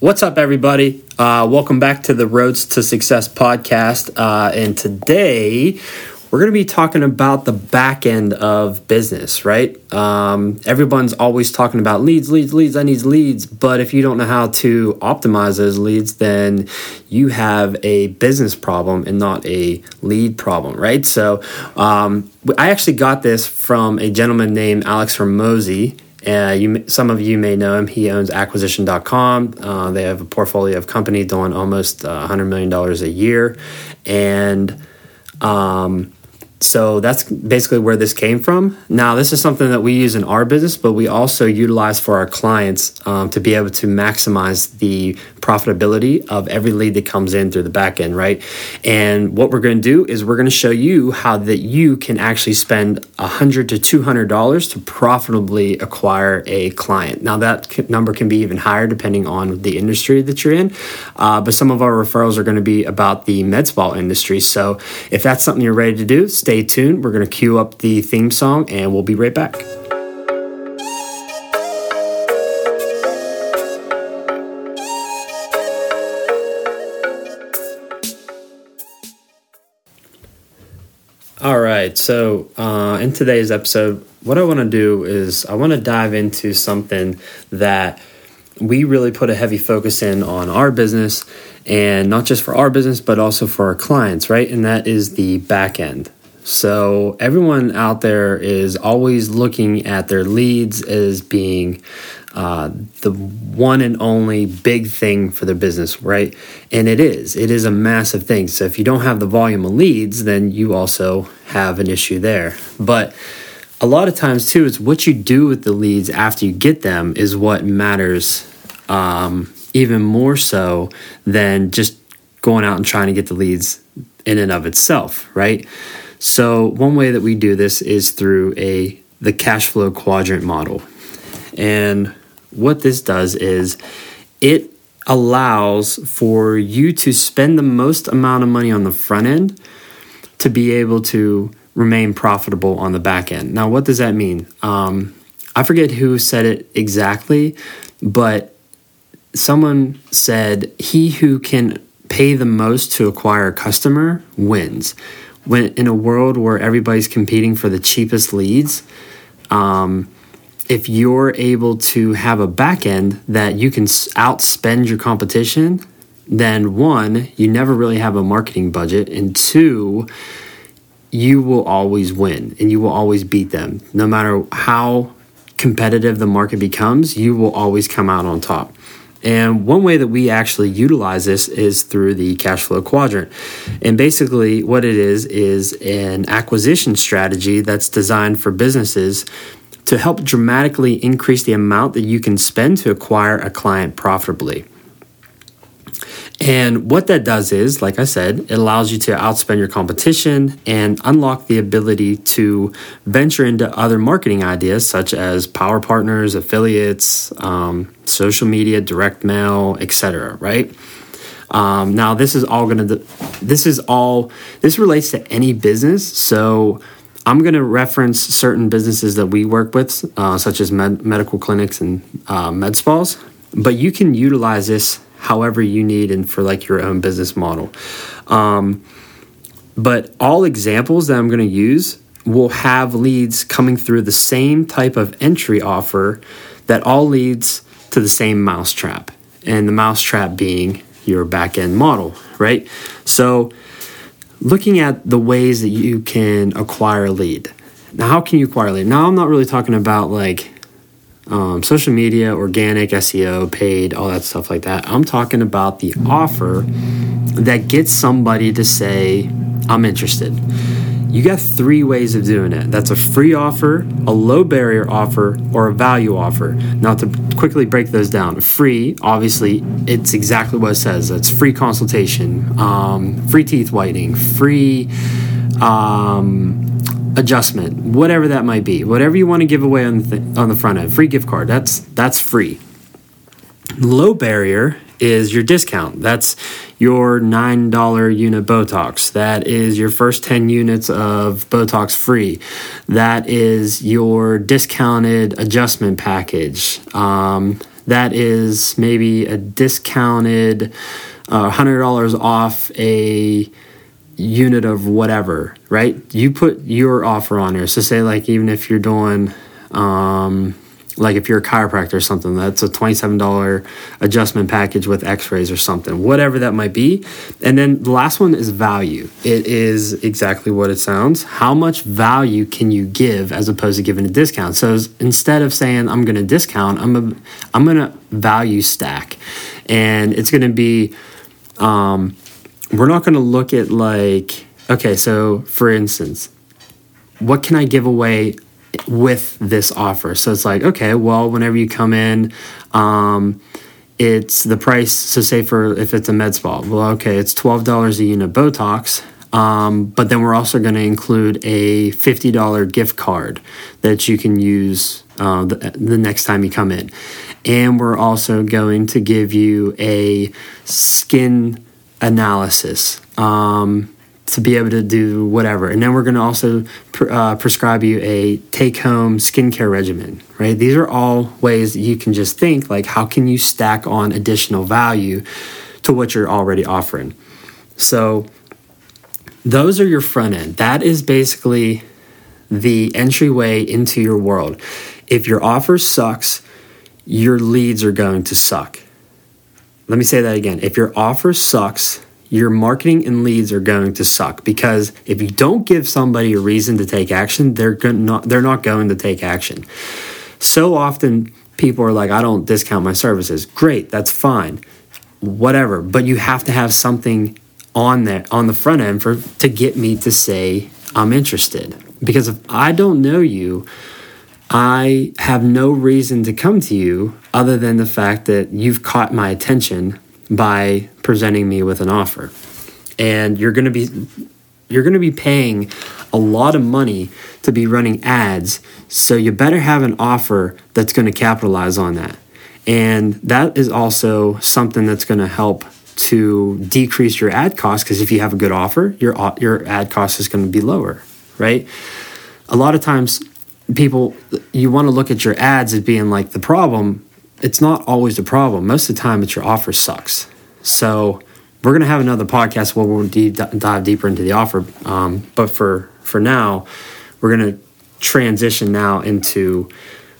What's up, everybody? Uh, welcome back to the Rhoads to Success podcast. Uh, and today we're going to be talking about the back end of business, right? Um, everyone's always talking about leads, leads, leads. I need leads. But if you don't know how to optimize those leads, then you have a business problem and not a lead problem, right? So um, I actually got this from a gentleman named Alex Hormozi uh, you, some of you may know him. He owns acquisition.com. Uh, they have a portfolio of companies doing almost uh, $100 million a year. And um, so that's basically where this came from. Now, this is something that we use in our business, but we also utilize for our clients um, to be able to maximize the profitability of every lead that comes in through the back end, right? And what we're going to do is we're going to show you how that you can actually spend a hundred to two hundred dollars to profitably acquire a client. Now, that number can be even higher depending on the industry that you're in, uh, but some of our referrals are going to be about the med spa industry. So, if that's something you're ready to do, stay tuned. We're going to cue up the theme song and we'll be right back. Right, so uh, in today's episode, what I want to do is I want to dive into something that we really put a heavy focus in on our business and not just for our business, but also for our clients, right? And that is the back end. So everyone out there is always looking at their leads as being uh, the one and only big thing for their business, right? And it is. It is a massive thing. So if you don't have the volume of leads, then you also have an issue there. But a lot of times too, it's what you do with the leads after you get them is what matters um, even more so than just going out and trying to get the leads in and of itself, right? So one way that we do this is through a the cash flow quadrant model. And what this does is it allows for you to spend the most amount of money on the front end to be able to remain profitable on the back end. Now, what does that mean? Um, I forget who said it exactly, but someone said, He who can pay the most to acquire a customer wins when in a world where everybody's competing for the cheapest leads, um, if you're able to have a back end that you can outspend your competition, then one, you never really have a marketing budget, and two, you will always win and you will always beat them. No matter how competitive the market becomes, you will always come out on top. And one way that we actually utilize this is through the cash flow quadrant. And basically, what it is, is an acquisition strategy that's designed for businesses to help dramatically increase the amount that you can spend to acquire a client profitably. And what that does is, like I said, it allows you to outspend your competition and unlock the ability to venture into other marketing ideas such as power partners, affiliates, um, social media, direct mail, etc. Right? Um, now, this is all going to. This is all. This relates to any business. So. I'm going to reference certain businesses that we work with, uh, such as med- medical clinics and uh, med spas, but you can utilize this however you need and for like your own business model. Um, but all examples that I'm going to use will have leads coming through the same type of entry offer that all leads to the same mousetrap, and the mousetrap being your back end model, right? So, looking at the ways that you can acquire a lead. Now, how can you acquire a lead? Now, I'm not really talking about like um, social media, organic, SEO, paid, all that stuff like that. I'm talking about the offer that gets somebody to say, I'm interested. You got three ways of doing it. That's a free offer, a low barrier offer, or a value offer. Now, to quickly break those down, free, obviously, it's exactly what it says. It's free consultation, um, free teeth whitening, free um, adjustment, whatever that might be, whatever you want to give away on the th- on the front end, free gift card. That's that's free. Low barrier is your discount. That's your nine dollar unit Botox. That is your first ten units of Botox free. That is your discounted adjustment package. Um, that is maybe a discounted uh, $100 off a unit of whatever, right? You put your offer on there. So say like even if you're doing um, like if you're a chiropractor or something, that's a $27 adjustment package with x-rays or something, whatever that might be. And then the last one is value. It is exactly what it sounds. How much value can you give as opposed to giving a discount? So instead of saying I'm going to discount, I'm a, I'm going to value stack. And it's going to be um, we're not going to look at like okay, so for instance, what can I give away with this offer. So it's like, okay, well, whenever you come in, um, it's the price. So say for if it's a med spa, well, okay, it's twelve dollars a unit Botox. Um, but then we're also going to include a fifty dollar gift card that you can use uh, the, the next time you come in, and we're also going to give you a skin analysis. Um, to be able to do whatever. And then we're going to also pr- uh, prescribe you a take home skincare regimen, right? These are all ways that you can just think like, how can you stack on additional value to what you're already offering? So, those are your front end. That is basically the entryway into your world. If your offer sucks, your leads are going to suck. Let me say that again. If your offer sucks, your marketing and leads are going to suck because if you don't give somebody a reason to take action, they're not they're not going to take action. So often people are like, I don't discount my services. Great, that's fine. Whatever. But you have to have something on there on the front end for to get me to say I'm interested. Because if I don't know you, I have no reason to come to you other than the fact that you've caught my attention by presenting me with an offer. And you're going to be you're going to be paying a lot of money to be running ads, so you better have an offer that's going to capitalize on that. And that is also something that's going to help to decrease your ad cost because if you have a good offer, your your ad cost is going to be lower, right? A lot of times people you want to look at your ads as being like the problem it's not always the problem. Most of the time, it's your offer sucks. So we're gonna have another podcast where we'll deep, dive deeper into the offer. Um, but for for now, we're gonna transition now into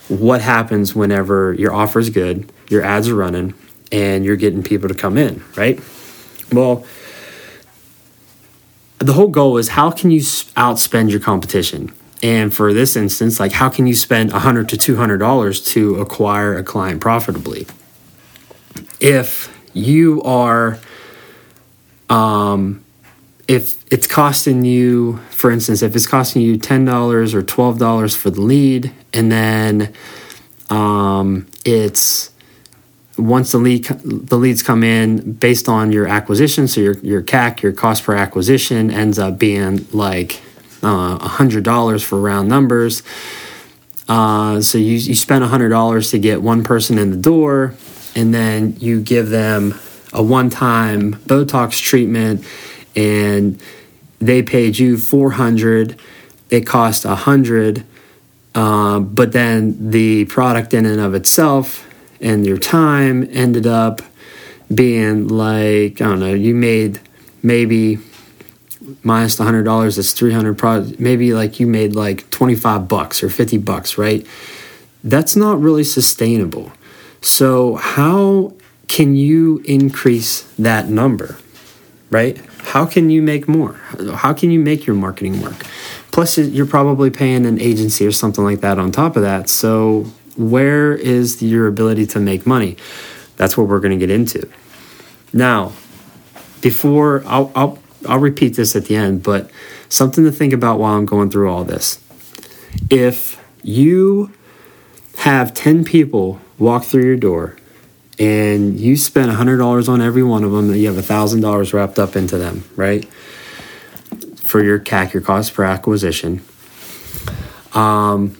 what happens whenever your offer is good, your ads are running, and you're getting people to come in. Right? Well. The whole goal is how can you outspend your competition? And for this instance, like how can you spend 100 to $200 to acquire a client profitably? If you are, um, if it's costing you, for instance, if it's costing you $10 or $12 for the lead, and then um, it's once the lead the leads come in based on your acquisition, so your your CAC, your cost per acquisition ends up being like uh, $100 for round numbers. Uh, so you, you spend $100 to get one person in the door, and then you give them a one time Botox treatment, and they paid you 400 It cost 100 uh, but then the product in and of itself and your time ended up being like, I don't know, you made maybe minus the hundred dollars, that's three hundred. Probably maybe like you made like twenty five bucks or fifty bucks, right? That's not really sustainable. So how can you increase that number, right? How can you make more? How can you make your marketing work? Plus, you're probably paying an agency or something like that on top of that. So where is your ability to make money? That's what we're going to get into. Now, before I'll, I'll I'll repeat this at the end, but something to think about while I'm going through all this. If you have 10 people walk through your door and you spend $100 on every one of them, you have $1,000 wrapped up into them, right? For your CAC, your cost per acquisition. Um,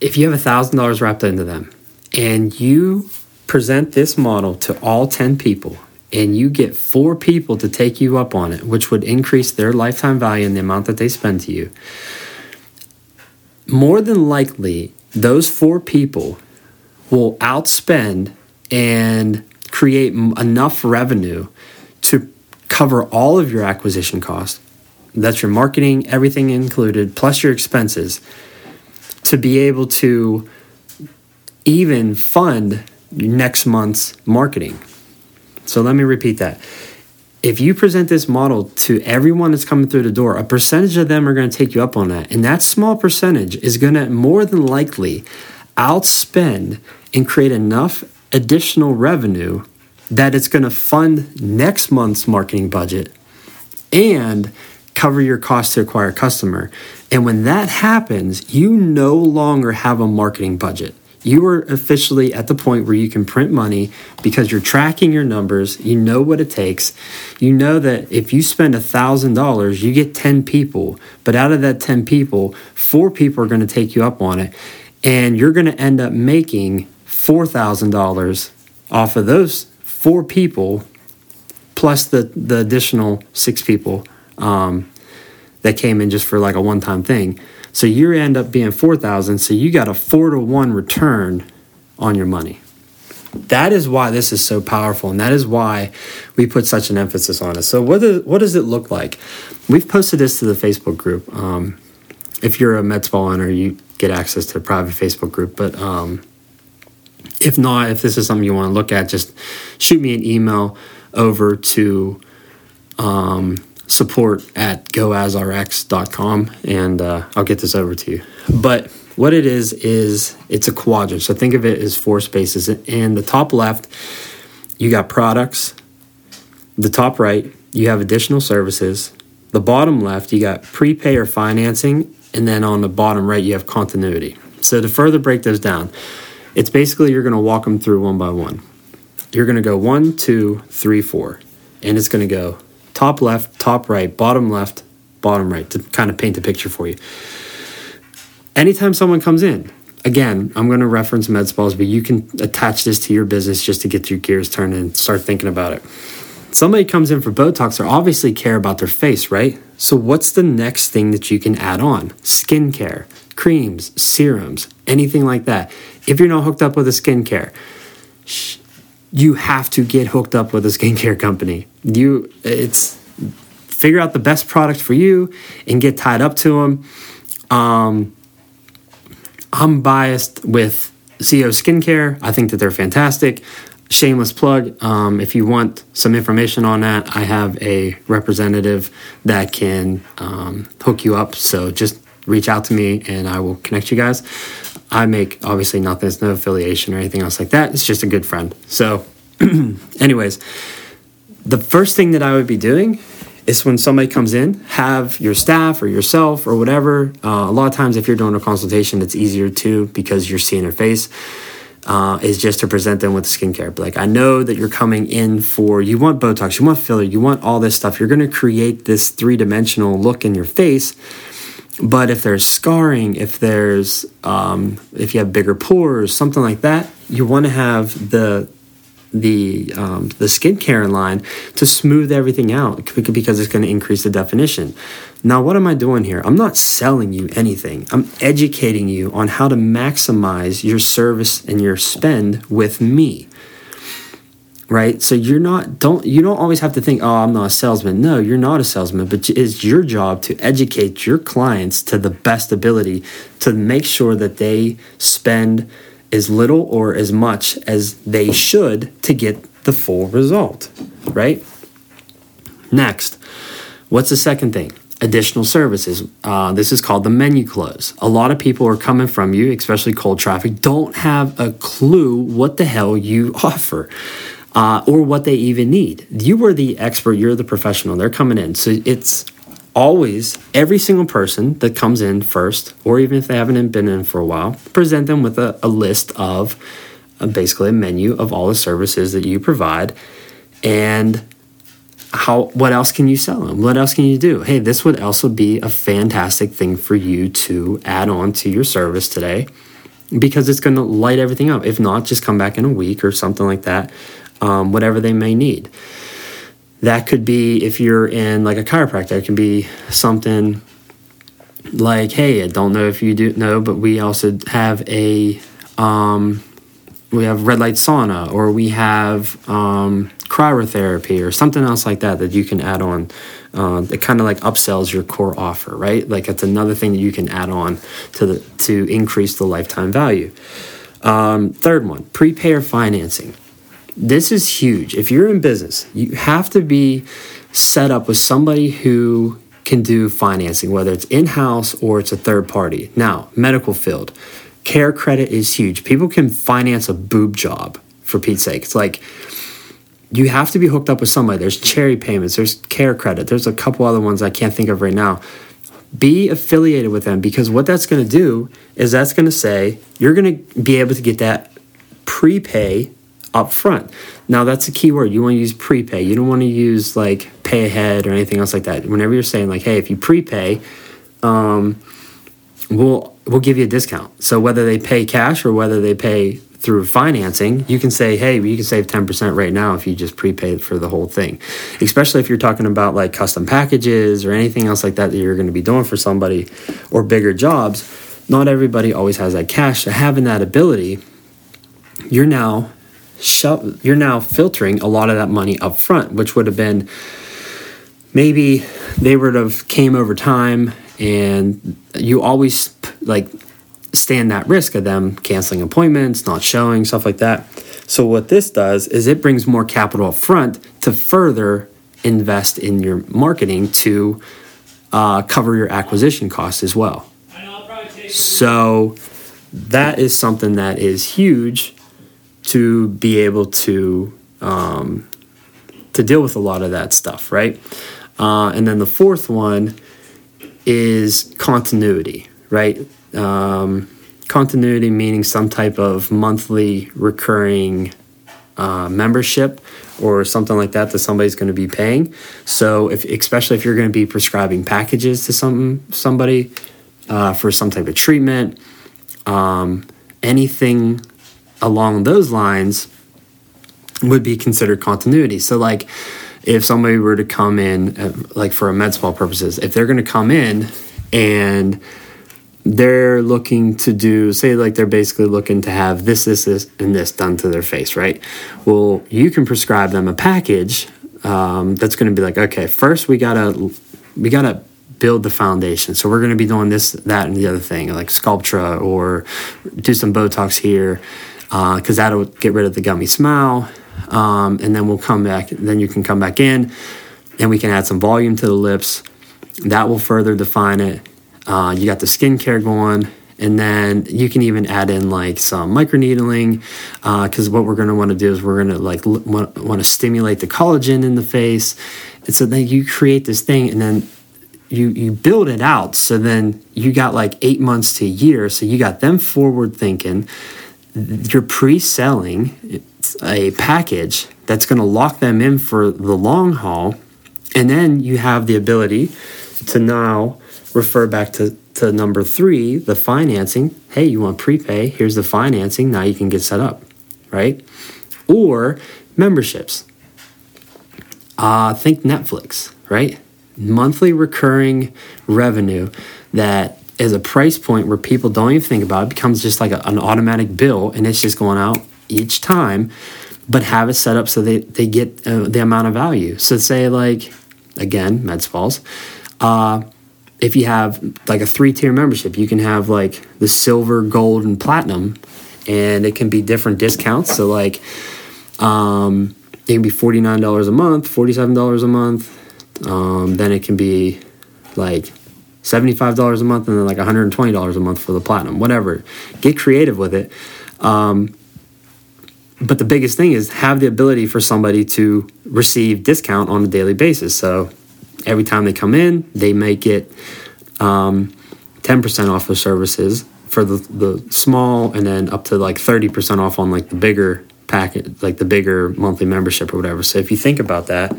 if you have $1,000 wrapped into them and you present this model to all 10 people and you get four people to take you up on it, which would increase their lifetime value and the amount that they spend to you, more than likely, those four people will outspend and create enough revenue to cover all of your acquisition costs. That's your marketing, everything included, plus your expenses, to be able to even fund next month's marketing. So let me repeat that. If you present this model to everyone that's coming through the door, a percentage of them are going to take you up on that. And that small percentage is going to more than likely outspend and create enough additional revenue that it's going to fund next month's marketing budget and cover your cost to acquire a customer. And when that happens, you no longer have a marketing budget. You are officially at the point where you can print money because you're tracking your numbers. You know what it takes. You know that if you spend $1,000, you get 10 people. But out of that 10 people, four people are going to take you up on it. And you're going to end up making $4,000 off of those four people plus the, the additional six people um, that came in just for like a one time thing. So you end up being 4,000. So you got a four to one return on your money. That is why this is so powerful, and that is why we put such an emphasis on it. So, what, is, what does it look like? We've posted this to the Facebook group. Um, if you're a med spa owner, you get access to a private Facebook group. But um, if not, if this is something you want to look at, just shoot me an email over to um, support at goasrx.com and uh, I'll get this over to you. But what it is, is it's a quadrant. So think of it as four spaces. And the top left, you got products. The top right, you have additional services. The bottom left, you got prepay or financing. And then on the bottom right, you have continuity. So to further break those down, it's basically you're going to walk them through one by one. You're going to go one, two, three, four. And it's going to go top left, top right, bottom left, bottom right to kind of paint a picture for you. Anytime someone comes in, again, I'm going to reference med spas, but you can attach this to your business just to get your gears turned and start thinking about it. Somebody comes in for Botox, they obviously care about their face, right? So, what's the next thing that you can add on? Skincare, creams, serums, anything like that. If you're not hooked up with a skincare, you have to get hooked up with a skincare company. You it's figure out the best product for you and get tied up to them. Um, I'm biased with CEO Skincare. I think that they're fantastic. Shameless plug. Um, if you want some information on that, I have a representative that can um, hook you up. So just reach out to me and I will connect you guys. I make obviously nothing, there's no affiliation or anything else like that. It's just a good friend. So, anyways, the first thing that I would be doing is when somebody comes in, have your staff or yourself or whatever. Uh, a lot of times, if you're doing a consultation, it's easier too because you're seeing their face. Uh, is just to present them with skincare. Like, I know that you're coming in for you want Botox, you want filler, you want all this stuff. You're going to create this three dimensional look in your face but if there's scarring, if there's um, if you have bigger pores, something like that, you want to have the the um, the skincare in line to smooth everything out because it's going to increase the definition. Now, what am I doing here? I'm not selling you anything. I'm educating you on how to maximize your service and your spend with me right? So you're not don't you don't always have to think oh i'm not a salesman. No you're not a salesman but it's your job to educate your clients to the best ability to make sure that they spend as little or as much as they should to get the full result right? Next what's the second thing? Additional services. Uh, this is called the menu close. A lot of people are coming from you, especially cold traffic, don't have a clue what the hell you offer uh, or what they even need. You are the expert, you're the professional, they're coming in. So it's always every single person that comes in first, or even if they haven't been in for a while, present them with a, a list of uh, basically a menu of all the services that you provide. And how what else can you sell them? What else can you do? Hey this would also be a fantastic thing for you to add on to your service today because it's going to light everything up. If not just come back in a week or something like that um, whatever they may need. That could be if you're in like a chiropractor, it can be something like, hey, I don't know if you do know, but we also have a um, we have red light sauna or we have um, cryotherapy or something else like that that you can add on. Uh, that kind of like upsells your core offer right? Like it's another thing that you can add on to the to increase the lifetime value. Um, third one prepay financing this is huge if you're in business you have to be set up with somebody who can do financing whether it's in-house or it's a third party now medical field care credit is huge people can finance a boob job for pete's sake it's like you have to be hooked up with somebody. There's cherry payments, there's care credit, there's a couple other ones I can't think of right now. Be affiliated with them because what that's going to do is that's going to say you're going to be able to get that prepay up front. Now that's a key word. You want to use prepay. You don't want to use like pay ahead or anything else like that. Whenever you're saying like, hey, if you prepay, um, we'll we'll give you a discount. So whether they pay cash or whether they pay through financing, you can say, hey, you can save 10% right now if you just prepay for the whole thing. Especially if you're talking about like custom packages or anything else like that that you're going to be doing for somebody or bigger jobs. Not everybody always has that cash. So having that ability, you're now sho- you're now filtering a lot of that money up front, which would have been maybe they would have came over time and you always like stand that risk of them canceling appointments, not showing, stuff like that. So, what this does is it brings more capital up front to further invest in your marketing to uh, cover your acquisition costs as well. So, that is something that is huge to be able to um, to deal with a lot of that stuff, right? Uh, and then the fourth one is continuity, right? Um, continuity meaning some type of monthly recurring uh, membership or something like that that somebody's going to be paying. So, if especially if you're going to be prescribing packages to some somebody uh, for some type of treatment, um, anything along those lines would be considered continuity. So, like if somebody were to come in, uh, like for a med spa purposes, if they're going to come in and they're looking to do say like they're basically looking to have this this this and this done to their face right? Well you can prescribe them a package um, that's going to be like okay first we gotta we gotta build the foundation. So we're going to be doing this that and the other thing like sculptra or do some botox here because uh, that'll get rid of the gummy smile um, and then we'll come back then you can come back in and we can add some volume to the lips that will further define it uh, you got the skincare going, and then you can even add in like some microneedling because uh, what we're going to want to do is we're going to like l- want to stimulate the collagen in the face, and so then you create this thing, and then you you build it out. So then you got like eight months to a year. So you got them forward thinking. You're pre-selling a package that's going to lock them in for the long haul, and then you have the ability to now refer back to, to number three, the financing. Hey, you want prepay? Here's the financing. Now you can get set up, right? Or memberships. Uh, think Netflix, right? Monthly recurring revenue that is a price point where people don't even think about it, becomes just like a, an automatic bill and it's just going out each time, but have it set up so they, they get uh, the amount of value. So, say, like, again, med spas. Uh, if you have like a three tier membership, you can have like the silver, gold, and platinum, and it can be different discounts. So like, um, it can be forty nine dollars a month, forty seven dollars a month. Um, then it can be like seventy five dollars a month, and then like one hundred and twenty dollars a month for the platinum. Whatever, get creative with it. Um, but the biggest thing is have the ability for somebody to receive discount on a daily basis. So every time they come in, they may get um, 10% off of services for the, the small and then up to like 30% off on like the bigger packet, like the bigger monthly membership or whatever. So if you think about that,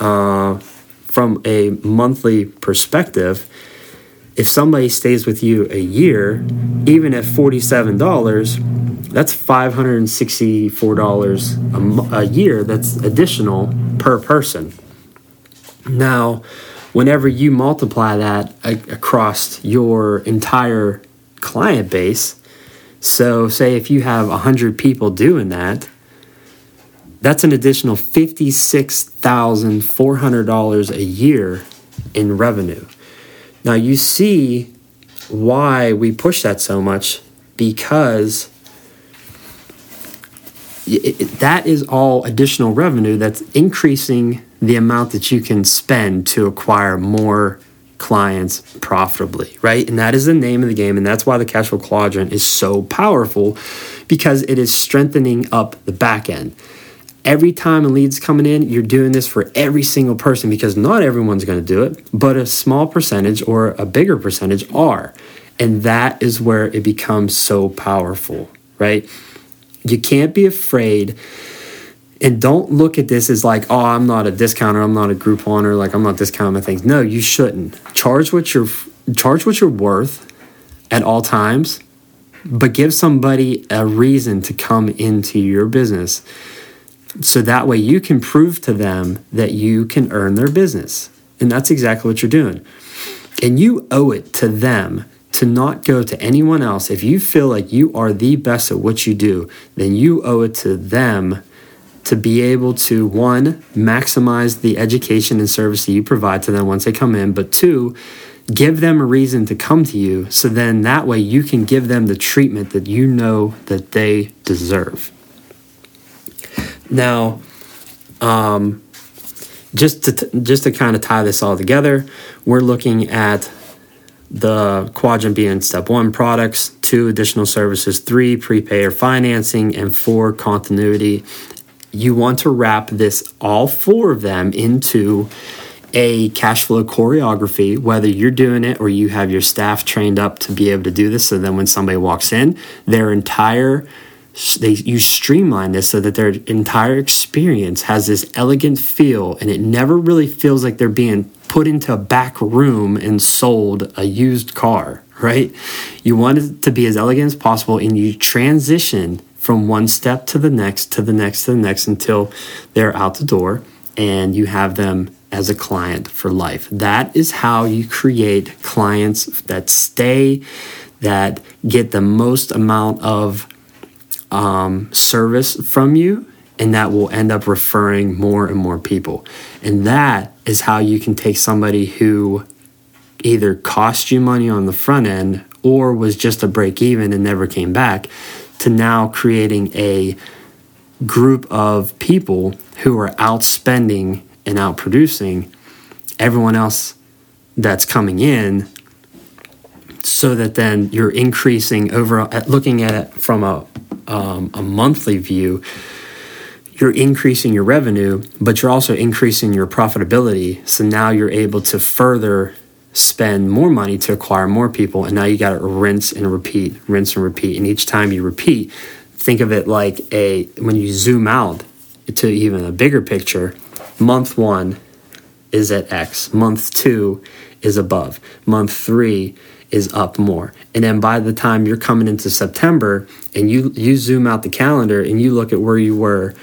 uh, from a monthly perspective, if somebody stays with you a year, even at $47, that's $564 a, a year that's additional per person. Now, whenever you multiply that across your entire client base, So, say if you have 100 people doing that, that's an additional $56,400 a year in revenue. Now, you see why we push that so much because it, it, that is all additional revenue that's increasing the amount that you can spend to acquire more clients profitably, right? And that is the name of the game. And that's why the cash flow quadrant is so powerful because it is strengthening up the back end. Every time a lead's coming in, you're doing this for every single person because not everyone's going to do it, but a small percentage or a bigger percentage are. And that is where it becomes so powerful, right? You can't be afraid and don't look at this as like, oh, I'm not a discounter, I'm not a Groupon, like I'm not discounting things. No, you shouldn't. Charge what you're charge what you're worth at all times, but give somebody a reason to come into your business. So that way you can prove to them that you can earn their business. And that's exactly what you're doing. And you owe it to them to not go to anyone else. If you feel like you are the best at what you do, then you owe it to them to be able to one maximize the education and service that you provide to them once they come in but two give them a reason to come to you so then that way you can give them the treatment that you know that they deserve now um, just to t- just to kind of tie this all together we're looking at the quadrant being step one products two additional services three prepay or financing and four continuity you want to wrap this, all four of them, into a cash flow choreography, whether you're doing it or you have your staff trained up to be able to do this. So then when somebody walks in, their entire they you streamline this so that their entire experience has this elegant feel and it never really feels like they're being put into a back room and sold a used car right you want it to be as elegant as possible and you transition from one step to the next to the next to the next until they're out the door and you have them as a client for life. That is how you create clients that stay, that get the most amount of um, service from you, and that will end up referring more and more people. And that is how you can take somebody who either cost you money on the front end or was just a break even and never came back to now creating a group of people who are outspending and outproducing everyone else that's coming in so that then you're increasing over looking at it from a, um, a monthly view you're increasing your revenue but you're also increasing your profitability. So now you're able to further spend more money to acquire more people and now you got to rinse and repeat rinse and repeat. And each time you repeat think of it like a when you zoom out to even a bigger picture month 1 is at x month 2 is above month 3 is up more and then by the time you're coming into september and you you zoom out the calendar and you look at where you were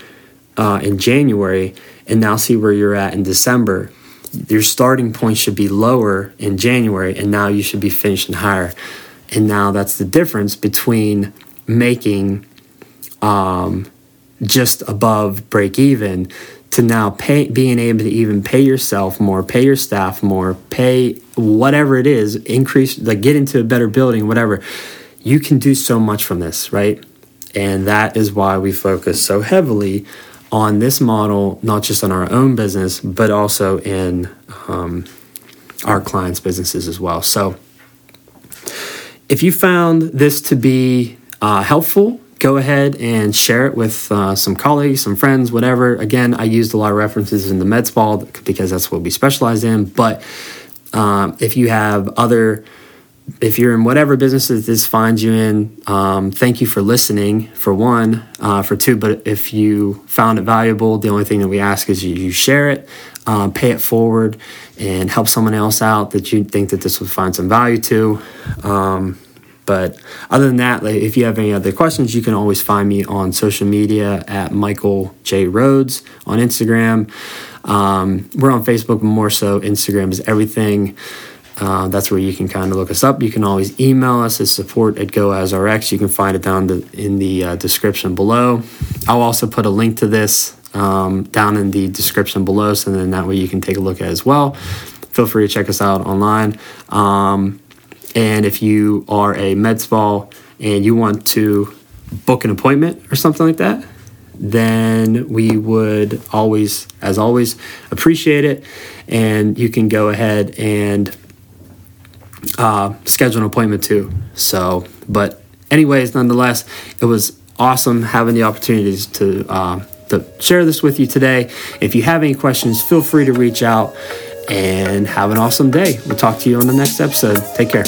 uh, in january and now see where you're at in december your starting point should be lower in January, and now you should be finishing higher. And now that's the difference between making um, just above break even to now pay, being able to even pay yourself more, pay your staff more, pay whatever it is, increase, like get into a better building, whatever. You can do so much from this, right? And that is why we focus so heavily on this model, not just on our own business, but also in um, our clients' businesses as well. So, if you found this to be uh, helpful, go ahead and share it with uh, some colleagues, some friends, whatever. Again, I used a lot of references in the med spa because that's what we specialize in. But um, if you have other if you're in whatever business that this finds you in, um, thank you for listening, for one. Uh, for two, but if you found it valuable, the only thing that we ask is you, you share it, uh, pay it forward, and help someone else out that you think that this would find some value to. Um, but other than that, like, if you have any other questions, you can always find me on social media at Michael J. Rhoads on Instagram. Um, we're on Facebook more so. Instagram is everything. Uh, that's where you can kind of look us up. You can always email us at support at GoAsRx. You can find it down in the uh, description below. I'll also put a link to this um, down in the description below, so then that way you can take a look at as well. Feel free to check us out online. Um, and if you are a med spa and you want to book an appointment or something like that, then we would always, as always, appreciate it. And you can go ahead and uh, schedule an appointment too. So, but anyways, nonetheless, it was awesome having the opportunities to uh, to share this with you today. If you have any questions, feel free to reach out and have an awesome day. We'll talk to you on the next episode. Take care.